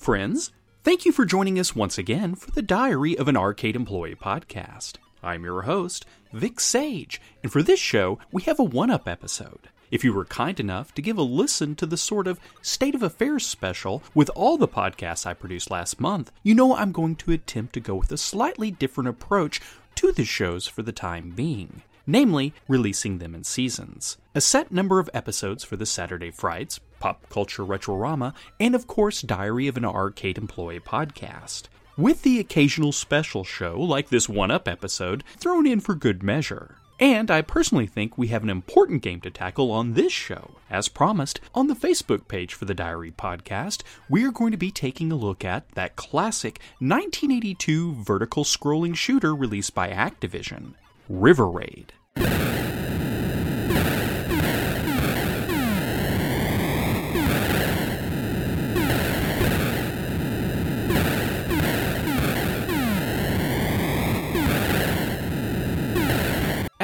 Friends, thank you for joining us once again for the Diary of an Arcade Employee podcast. I'm your host, Vic Sage, and for this show, we have a one up episode. If you were kind enough to give a listen to the sort of State of Affairs special with all the podcasts I produced last month, you know I'm going to attempt to go with a slightly different approach to the shows for the time being namely releasing them in seasons. A set number of episodes for the Saturday Frights, Pop Culture Retrorama, and of course Diary of an Arcade Employee podcast. With the occasional special show, like this one up episode, thrown in for good measure. And I personally think we have an important game to tackle on this show. As promised, on the Facebook page for the Diary podcast, we are going to be taking a look at that classic 1982 vertical scrolling shooter released by Activision, River Raid.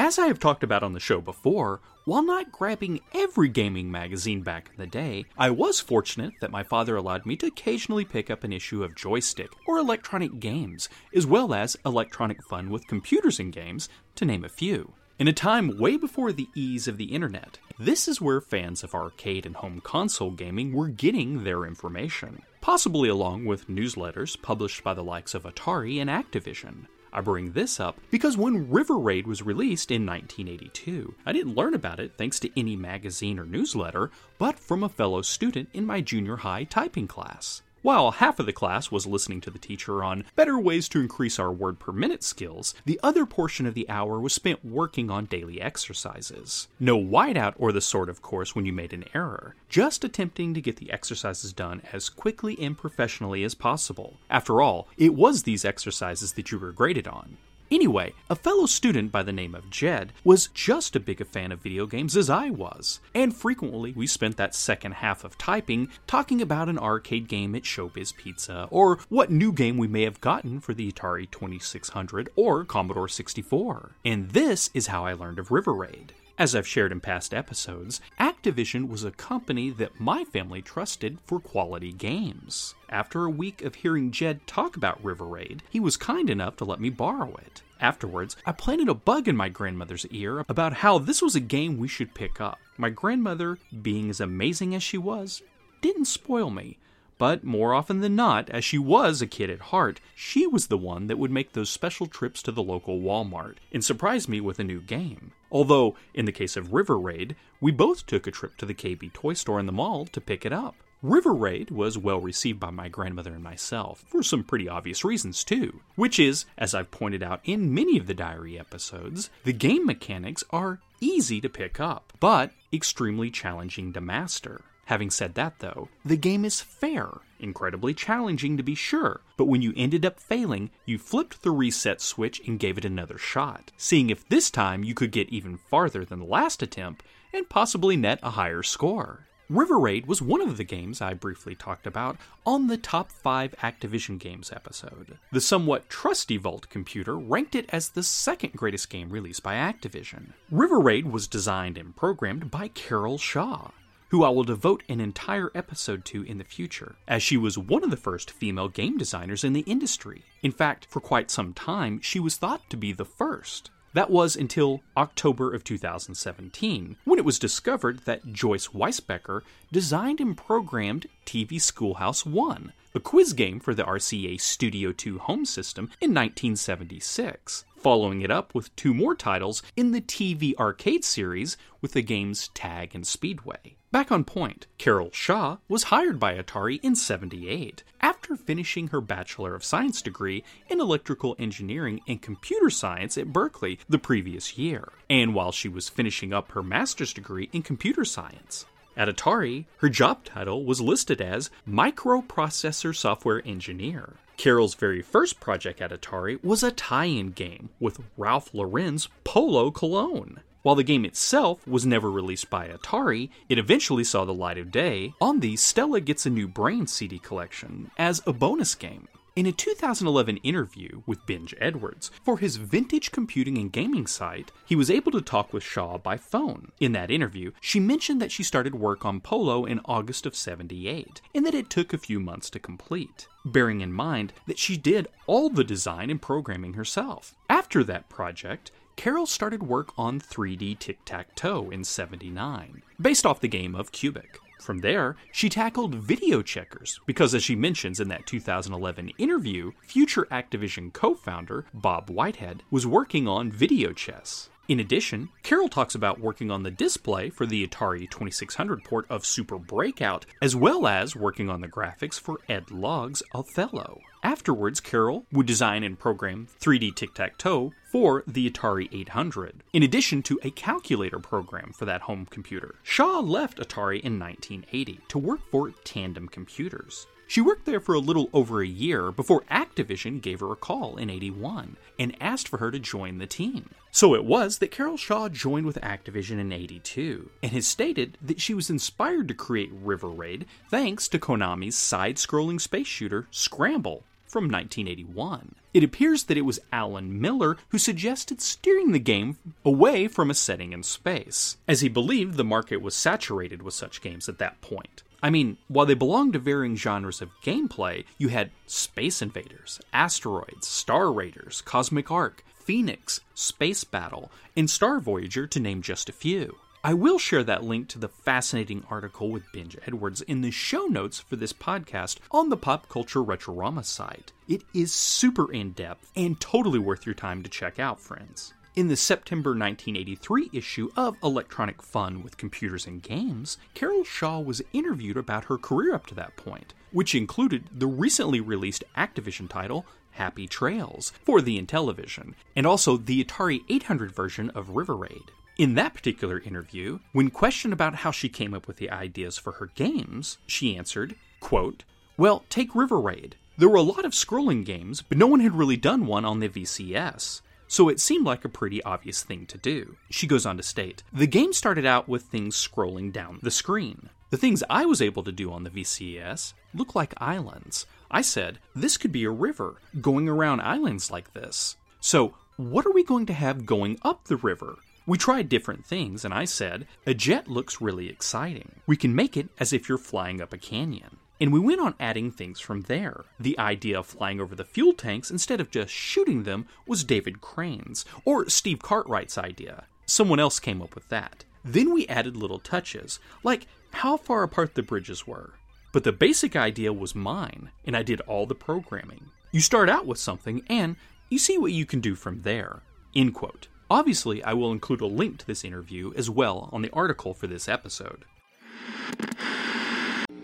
As I have talked about on the show before, while not grabbing every gaming magazine back in the day, I was fortunate that my father allowed me to occasionally pick up an issue of Joystick or Electronic Games, as well as Electronic Fun with Computers and Games, to name a few. In a time way before the ease of the internet, this is where fans of arcade and home console gaming were getting their information, possibly along with newsletters published by the likes of Atari and Activision. I bring this up because when River Raid was released in 1982, I didn't learn about it thanks to any magazine or newsletter, but from a fellow student in my junior high typing class. While half of the class was listening to the teacher on better ways to increase our word per minute skills, the other portion of the hour was spent working on daily exercises. No whiteout or the sort of course when you made an error, just attempting to get the exercises done as quickly and professionally as possible. After all, it was these exercises that you were graded on. Anyway, a fellow student by the name of Jed was just as big a fan of video games as I was, and frequently we spent that second half of typing talking about an arcade game at Showbiz Pizza, or what new game we may have gotten for the Atari 2600 or Commodore 64. And this is how I learned of River Raid. As I've shared in past episodes, Activision was a company that my family trusted for quality games. After a week of hearing Jed talk about River Raid, he was kind enough to let me borrow it. Afterwards, I planted a bug in my grandmother's ear about how this was a game we should pick up. My grandmother, being as amazing as she was, didn't spoil me. But more often than not, as she was a kid at heart, she was the one that would make those special trips to the local Walmart and surprise me with a new game. Although, in the case of River Raid, we both took a trip to the KB toy store in the mall to pick it up. River Raid was well received by my grandmother and myself, for some pretty obvious reasons too, which is, as I've pointed out in many of the diary episodes, the game mechanics are easy to pick up, but extremely challenging to master. Having said that, though, the game is fair, incredibly challenging to be sure, but when you ended up failing, you flipped the reset switch and gave it another shot, seeing if this time you could get even farther than the last attempt and possibly net a higher score. River Raid was one of the games I briefly talked about on the Top 5 Activision Games episode. The somewhat trusty Vault computer ranked it as the second greatest game released by Activision. River Raid was designed and programmed by Carol Shaw, who I will devote an entire episode to in the future, as she was one of the first female game designers in the industry. In fact, for quite some time, she was thought to be the first. That was until October of 2017, when it was discovered that Joyce Weisbecker designed and programmed TV Schoolhouse 1, a quiz game for the RCA Studio 2 home system in 1976, following it up with two more titles in the TV arcade series with the games Tag and Speedway. Back on point, Carol Shaw was hired by Atari in 78 after finishing her Bachelor of Science degree in Electrical Engineering and Computer Science at Berkeley the previous year, and while she was finishing up her master's degree in Computer Science. At Atari, her job title was listed as Microprocessor Software Engineer. Carol's very first project at Atari was a tie in game with Ralph Lauren's Polo Cologne. While the game itself was never released by Atari, it eventually saw the light of day on the Stella Gets a New Brain CD collection as a bonus game. In a 2011 interview with Benj Edwards for his vintage computing and gaming site, he was able to talk with Shaw by phone. In that interview, she mentioned that she started work on Polo in August of 78 and that it took a few months to complete, bearing in mind that she did all the design and programming herself. After that project, Carol started work on 3D Tic Tac Toe in 79, based off the game of Qubic. From there, she tackled video checkers because, as she mentions in that 2011 interview, future Activision co founder Bob Whitehead was working on video chess. In addition, Carol talks about working on the display for the Atari 2600 port of Super Breakout, as well as working on the graphics for Ed Logg's Othello. Afterwards, Carol would design and program 3D tic tac toe for the Atari 800, in addition to a calculator program for that home computer. Shaw left Atari in 1980 to work for Tandem Computers. She worked there for a little over a year before Activision gave her a call in 81 and asked for her to join the team. So it was that Carol Shaw joined with Activision in 82 and has stated that she was inspired to create River Raid thanks to Konami's side scrolling space shooter Scramble from 1981. It appears that it was Alan Miller who suggested steering the game away from a setting in space, as he believed the market was saturated with such games at that point. I mean, while they belong to varying genres of gameplay, you had Space Invaders, Asteroids, Star Raiders, Cosmic Ark, Phoenix, Space Battle, and Star Voyager, to name just a few. I will share that link to the fascinating article with Benj Edwards in the show notes for this podcast on the Pop Culture Retrorama site. It is super in depth and totally worth your time to check out, friends. In the September 1983 issue of Electronic Fun with Computers and Games, Carol Shaw was interviewed about her career up to that point, which included the recently released Activision title Happy Trails for the Intellivision, and also the Atari 800 version of River Raid. In that particular interview, when questioned about how she came up with the ideas for her games, she answered, quote, Well, take River Raid. There were a lot of scrolling games, but no one had really done one on the VCS so it seemed like a pretty obvious thing to do. She goes on to state The game started out with things scrolling down the screen. The things I was able to do on the VCS look like islands. I said, This could be a river going around islands like this. So, what are we going to have going up the river? We tried different things, and I said, A jet looks really exciting. We can make it as if you're flying up a canyon. And we went on adding things from there. The idea of flying over the fuel tanks instead of just shooting them was David Crane's, or Steve Cartwright's idea. Someone else came up with that. Then we added little touches, like how far apart the bridges were. But the basic idea was mine, and I did all the programming. You start out with something, and you see what you can do from there. End quote. Obviously, I will include a link to this interview as well on the article for this episode.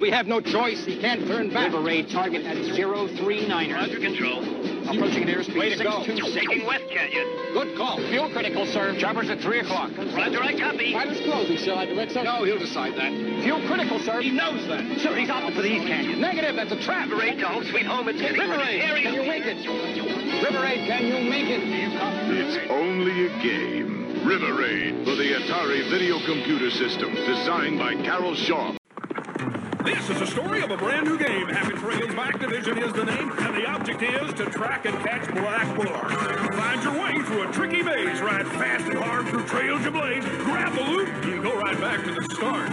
We have no choice. He can't turn back. River raid target at 039er. Roger control. Approaching an airspeed Way to go. 626. Taking West Canyon. Good call. Fuel critical, sir. Choppers at 3 o'clock. Roger, I copy. Pilot's closing, sir. I direct sir. No, he'll decide that. Fuel critical, sir. He knows that. Sir, he's opting for the East Canyon. Negative. That's a trap. River Raid to home sweet home. It's heading River for the Raid, area. can you make it? River Raid, can you make it? Do you copy? It's only a game. River Raid for the Atari Video Computer System, designed by Carol Shaw. This is a story of a brand new game. Happy Trails Back Division is the name, and the object is to track and catch black. Find your way through a tricky maze, ride fast and hard through trails you blaze, grab the loot, and go right back to the start.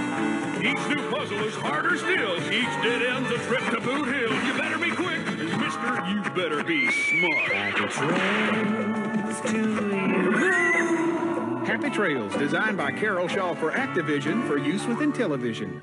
Each new puzzle is harder still. Each dead end's a trip to Boot Hill. You better be quick, mister. You better be smart. Happy Trails, designed by Carol Shaw for Activision for use with Intellivision.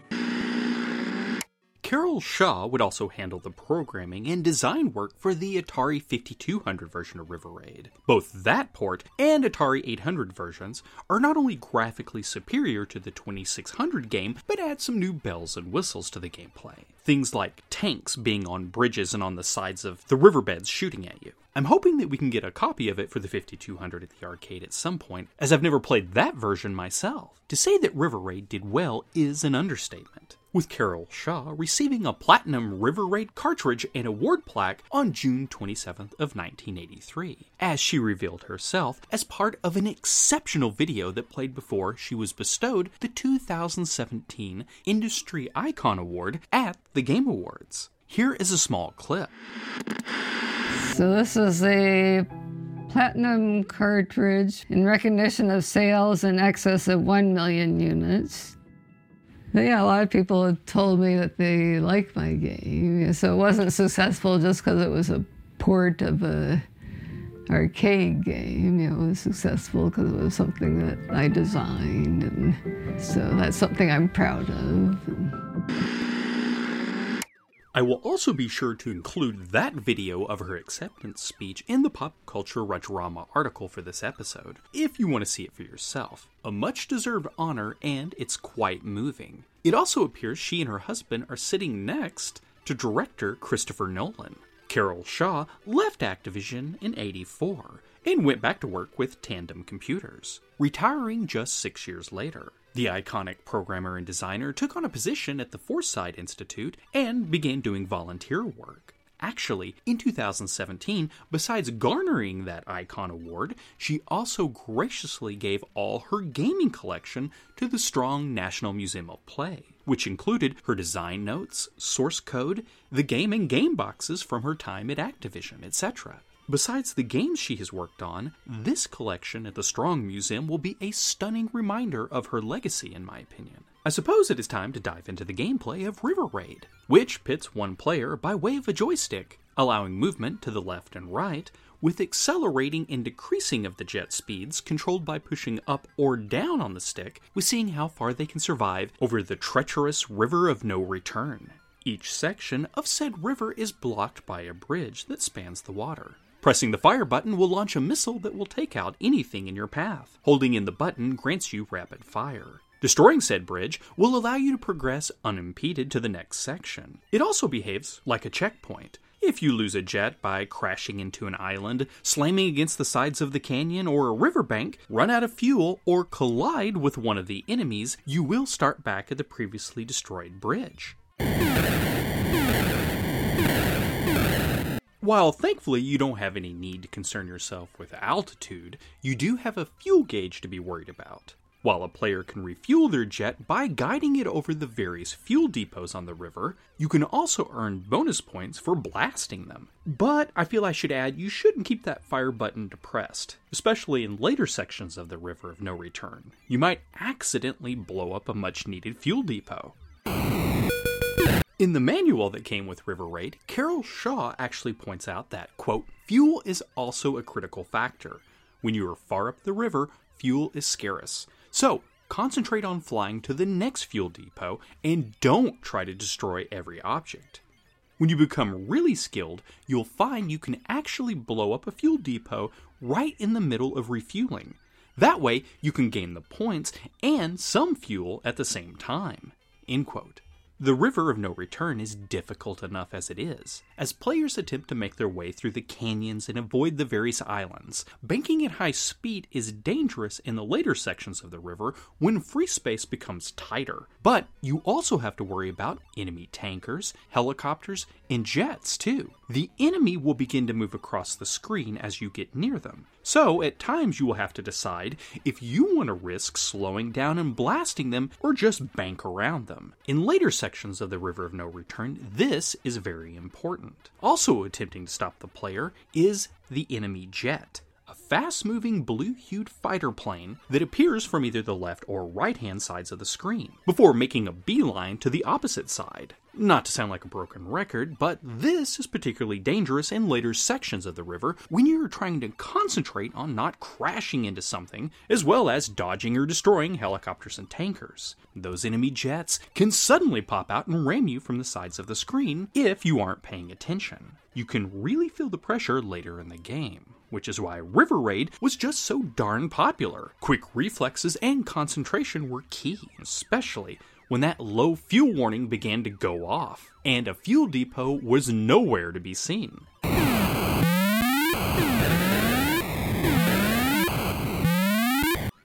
Carol Shaw would also handle the programming and design work for the Atari 5200 version of River Raid. Both that port and Atari 800 versions are not only graphically superior to the 2600 game, but add some new bells and whistles to the gameplay. Things like tanks being on bridges and on the sides of the riverbeds shooting at you. I'm hoping that we can get a copy of it for the 5200 at the arcade at some point, as I've never played that version myself. To say that River Raid did well is an understatement, with Carol Shaw receiving a Platinum River Raid cartridge and award plaque on June 27th of 1983, as she revealed herself as part of an exceptional video that played before she was bestowed the 2017 Industry Icon Award at the Game Awards. Here is a small clip. So this is a platinum cartridge in recognition of sales in excess of 1 million units. Yeah, a lot of people have told me that they like my game. So it wasn't successful just because it was a port of a arcade game. It was successful because it was something that I designed, and so that's something I'm proud of. I will also be sure to include that video of her acceptance speech in the Pop Culture Retrorama article for this episode, if you want to see it for yourself. A much deserved honor, and it's quite moving. It also appears she and her husband are sitting next to director Christopher Nolan. Carol Shaw left Activision in 84 and went back to work with Tandem Computers, retiring just six years later. The iconic programmer and designer took on a position at the Foresight Institute and began doing volunteer work. Actually, in 2017, besides garnering that Icon Award, she also graciously gave all her gaming collection to the Strong National Museum of Play, which included her design notes, source code, the game and game boxes from her time at Activision, etc. Besides the games she has worked on, this collection at the Strong Museum will be a stunning reminder of her legacy, in my opinion. I suppose it is time to dive into the gameplay of River Raid, which pits one player by way of a joystick, allowing movement to the left and right, with accelerating and decreasing of the jet speeds controlled by pushing up or down on the stick, with seeing how far they can survive over the treacherous river of no return. Each section of said river is blocked by a bridge that spans the water. Pressing the fire button will launch a missile that will take out anything in your path. Holding in the button grants you rapid fire. Destroying said bridge will allow you to progress unimpeded to the next section. It also behaves like a checkpoint. If you lose a jet by crashing into an island, slamming against the sides of the canyon or a riverbank, run out of fuel, or collide with one of the enemies, you will start back at the previously destroyed bridge. While thankfully you don't have any need to concern yourself with altitude, you do have a fuel gauge to be worried about. While a player can refuel their jet by guiding it over the various fuel depots on the river, you can also earn bonus points for blasting them. But I feel I should add you shouldn't keep that fire button depressed, especially in later sections of the River of No Return. You might accidentally blow up a much needed fuel depot. In the manual that came with River Raid, Carol Shaw actually points out that, quote, fuel is also a critical factor. When you are far up the river, fuel is scarce. So, concentrate on flying to the next fuel depot and don't try to destroy every object. When you become really skilled, you'll find you can actually blow up a fuel depot right in the middle of refueling. That way, you can gain the points and some fuel at the same time. End quote. The River of No Return is difficult enough as it is, as players attempt to make their way through the canyons and avoid the various islands. Banking at high speed is dangerous in the later sections of the river when free space becomes tighter. But you also have to worry about enemy tankers, helicopters, and jets too. The enemy will begin to move across the screen as you get near them. So, at times, you will have to decide if you want to risk slowing down and blasting them or just bank around them. In later sections of the River of No Return, this is very important. Also, attempting to stop the player is the enemy jet. A fast moving blue hued fighter plane that appears from either the left or right hand sides of the screen, before making a beeline to the opposite side. Not to sound like a broken record, but this is particularly dangerous in later sections of the river when you're trying to concentrate on not crashing into something, as well as dodging or destroying helicopters and tankers. Those enemy jets can suddenly pop out and ram you from the sides of the screen if you aren't paying attention. You can really feel the pressure later in the game which is why River Raid was just so darn popular. Quick reflexes and concentration were key, especially when that low fuel warning began to go off, and a fuel depot was nowhere to be seen.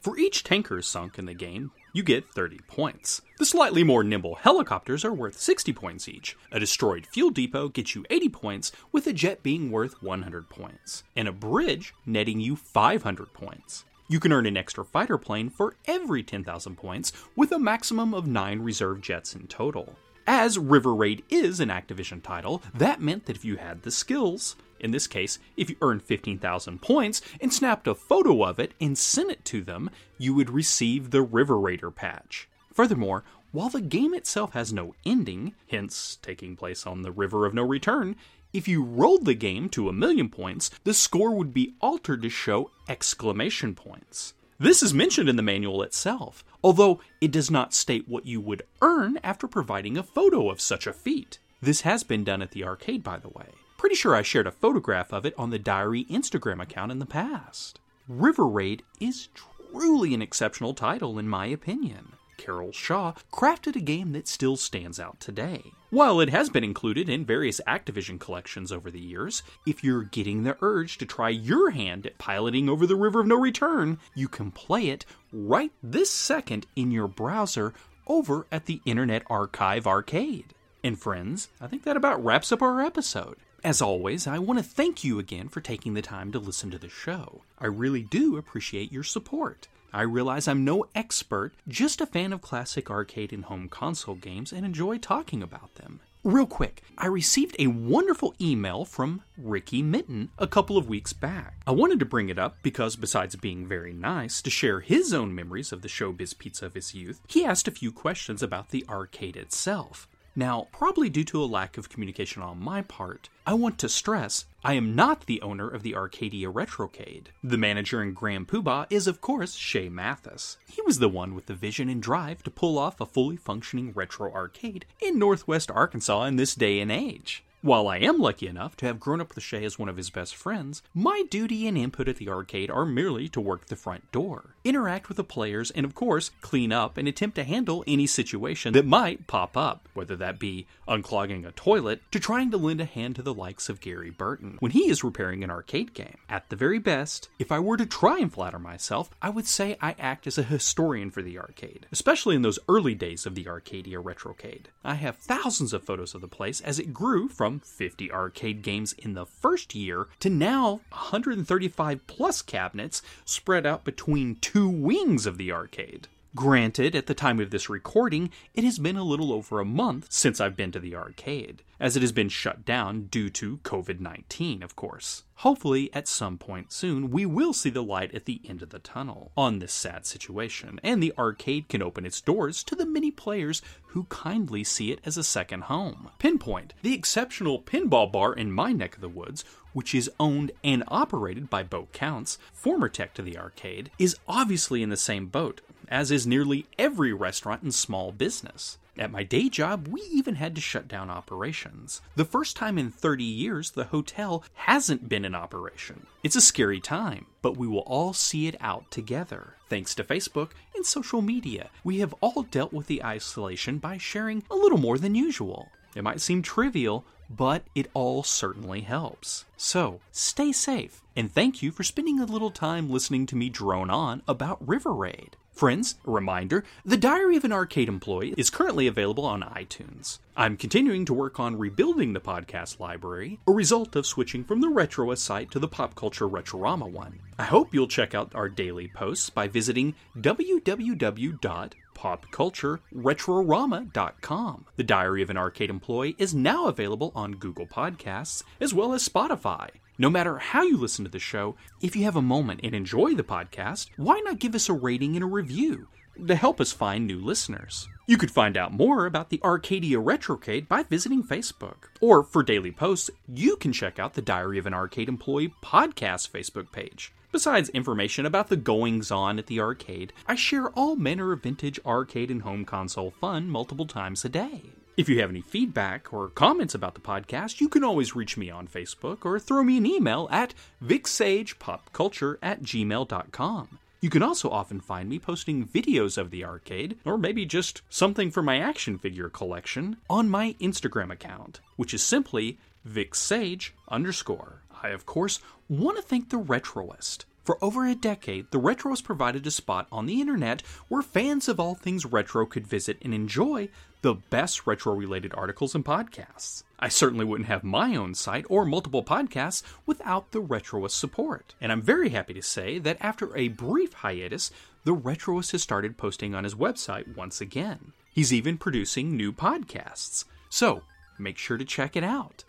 For each tanker sunk in the game, you get 30 points. The slightly more nimble helicopters are worth 60 points each. A destroyed fuel depot gets you 80 points, with a jet being worth 100 points, and a bridge netting you 500 points. You can earn an extra fighter plane for every 10,000 points, with a maximum of 9 reserve jets in total. As River Raid is an Activision title, that meant that if you had the skills, in this case, if you earned 15,000 points and snapped a photo of it and sent it to them, you would receive the River Raider patch. Furthermore, while the game itself has no ending, hence taking place on the River of No Return, if you rolled the game to a million points, the score would be altered to show exclamation points. This is mentioned in the manual itself, although it does not state what you would earn after providing a photo of such a feat. This has been done at the arcade, by the way. Pretty sure I shared a photograph of it on the Diary Instagram account in the past. River Raid is truly an exceptional title, in my opinion. Carol Shaw crafted a game that still stands out today. While it has been included in various Activision collections over the years, if you're getting the urge to try your hand at piloting over the River of No Return, you can play it right this second in your browser over at the Internet Archive Arcade. And friends, I think that about wraps up our episode. As always, I want to thank you again for taking the time to listen to the show. I really do appreciate your support. I realize I'm no expert, just a fan of classic arcade and home console games and enjoy talking about them. Real quick, I received a wonderful email from Ricky Mitten a couple of weeks back. I wanted to bring it up because, besides being very nice to share his own memories of the showbiz pizza of his youth, he asked a few questions about the arcade itself. Now, probably due to a lack of communication on my part, I want to stress I am not the owner of the Arcadia Retrocade. The manager and Grand Poobah is, of course, Shay Mathis. He was the one with the vision and drive to pull off a fully functioning retro arcade in northwest Arkansas in this day and age. While I am lucky enough to have grown up with Shay as one of his best friends, my duty and input at the arcade are merely to work the front door, interact with the players, and of course, clean up and attempt to handle any situation that might pop up, whether that be unclogging a toilet to trying to lend a hand to the likes of Gary Burton when he is repairing an arcade game. At the very best, if I were to try and flatter myself, I would say I act as a historian for the arcade, especially in those early days of the Arcadia Retrocade. I have thousands of photos of the place as it grew from 50 arcade games in the first year to now 135 plus cabinets spread out between two wings of the arcade. Granted, at the time of this recording, it has been a little over a month since I've been to the arcade, as it has been shut down due to COVID 19, of course. Hopefully, at some point soon, we will see the light at the end of the tunnel on this sad situation, and the arcade can open its doors to the many players who kindly see it as a second home. Pinpoint, the exceptional pinball bar in my neck of the woods, which is owned and operated by Bo Counts, former tech to the arcade, is obviously in the same boat, as is nearly every restaurant and small business. At my day job, we even had to shut down operations. The first time in 30 years the hotel hasn't been in operation. It's a scary time, but we will all see it out together. Thanks to Facebook and social media, we have all dealt with the isolation by sharing a little more than usual. It might seem trivial, but it all certainly helps. So, stay safe, and thank you for spending a little time listening to me drone on about River Raid. Friends, a reminder The Diary of an Arcade Employee is currently available on iTunes. I'm continuing to work on rebuilding the podcast library, a result of switching from the Retroist site to the Pop Culture Retrorama one. I hope you'll check out our daily posts by visiting www.popcultureretrorama.com. The Diary of an Arcade Employee is now available on Google Podcasts as well as Spotify. No matter how you listen to the show, if you have a moment and enjoy the podcast, why not give us a rating and a review to help us find new listeners? You could find out more about the Arcadia Retrocade by visiting Facebook. Or for daily posts, you can check out the Diary of an Arcade Employee podcast Facebook page. Besides information about the goings on at the arcade, I share all manner of vintage arcade and home console fun multiple times a day. If you have any feedback or comments about the podcast, you can always reach me on Facebook or throw me an email at vicsagepopculture at gmail.com. You can also often find me posting videos of the arcade, or maybe just something for my action figure collection, on my Instagram account, which is simply VicSage underscore. I, of course, want to thank the Retroist. For over a decade, the Retroist provided a spot on the internet where fans of all things retro could visit and enjoy the best retro related articles and podcasts. I certainly wouldn't have my own site or multiple podcasts without the Retroist support. And I'm very happy to say that after a brief hiatus, the Retroist has started posting on his website once again. He's even producing new podcasts. So make sure to check it out.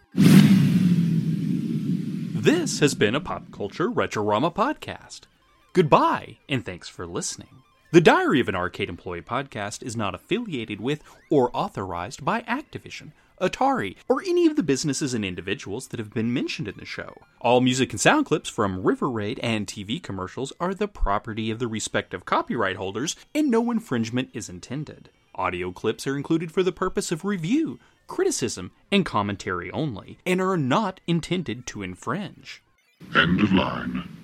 This has been a Pop Culture Retrorama podcast. Goodbye, and thanks for listening. The Diary of an Arcade Employee podcast is not affiliated with or authorized by Activision, Atari, or any of the businesses and individuals that have been mentioned in the show. All music and sound clips from River Raid and TV commercials are the property of the respective copyright holders, and no infringement is intended. Audio clips are included for the purpose of review, criticism, and commentary only, and are not intended to infringe. End of line.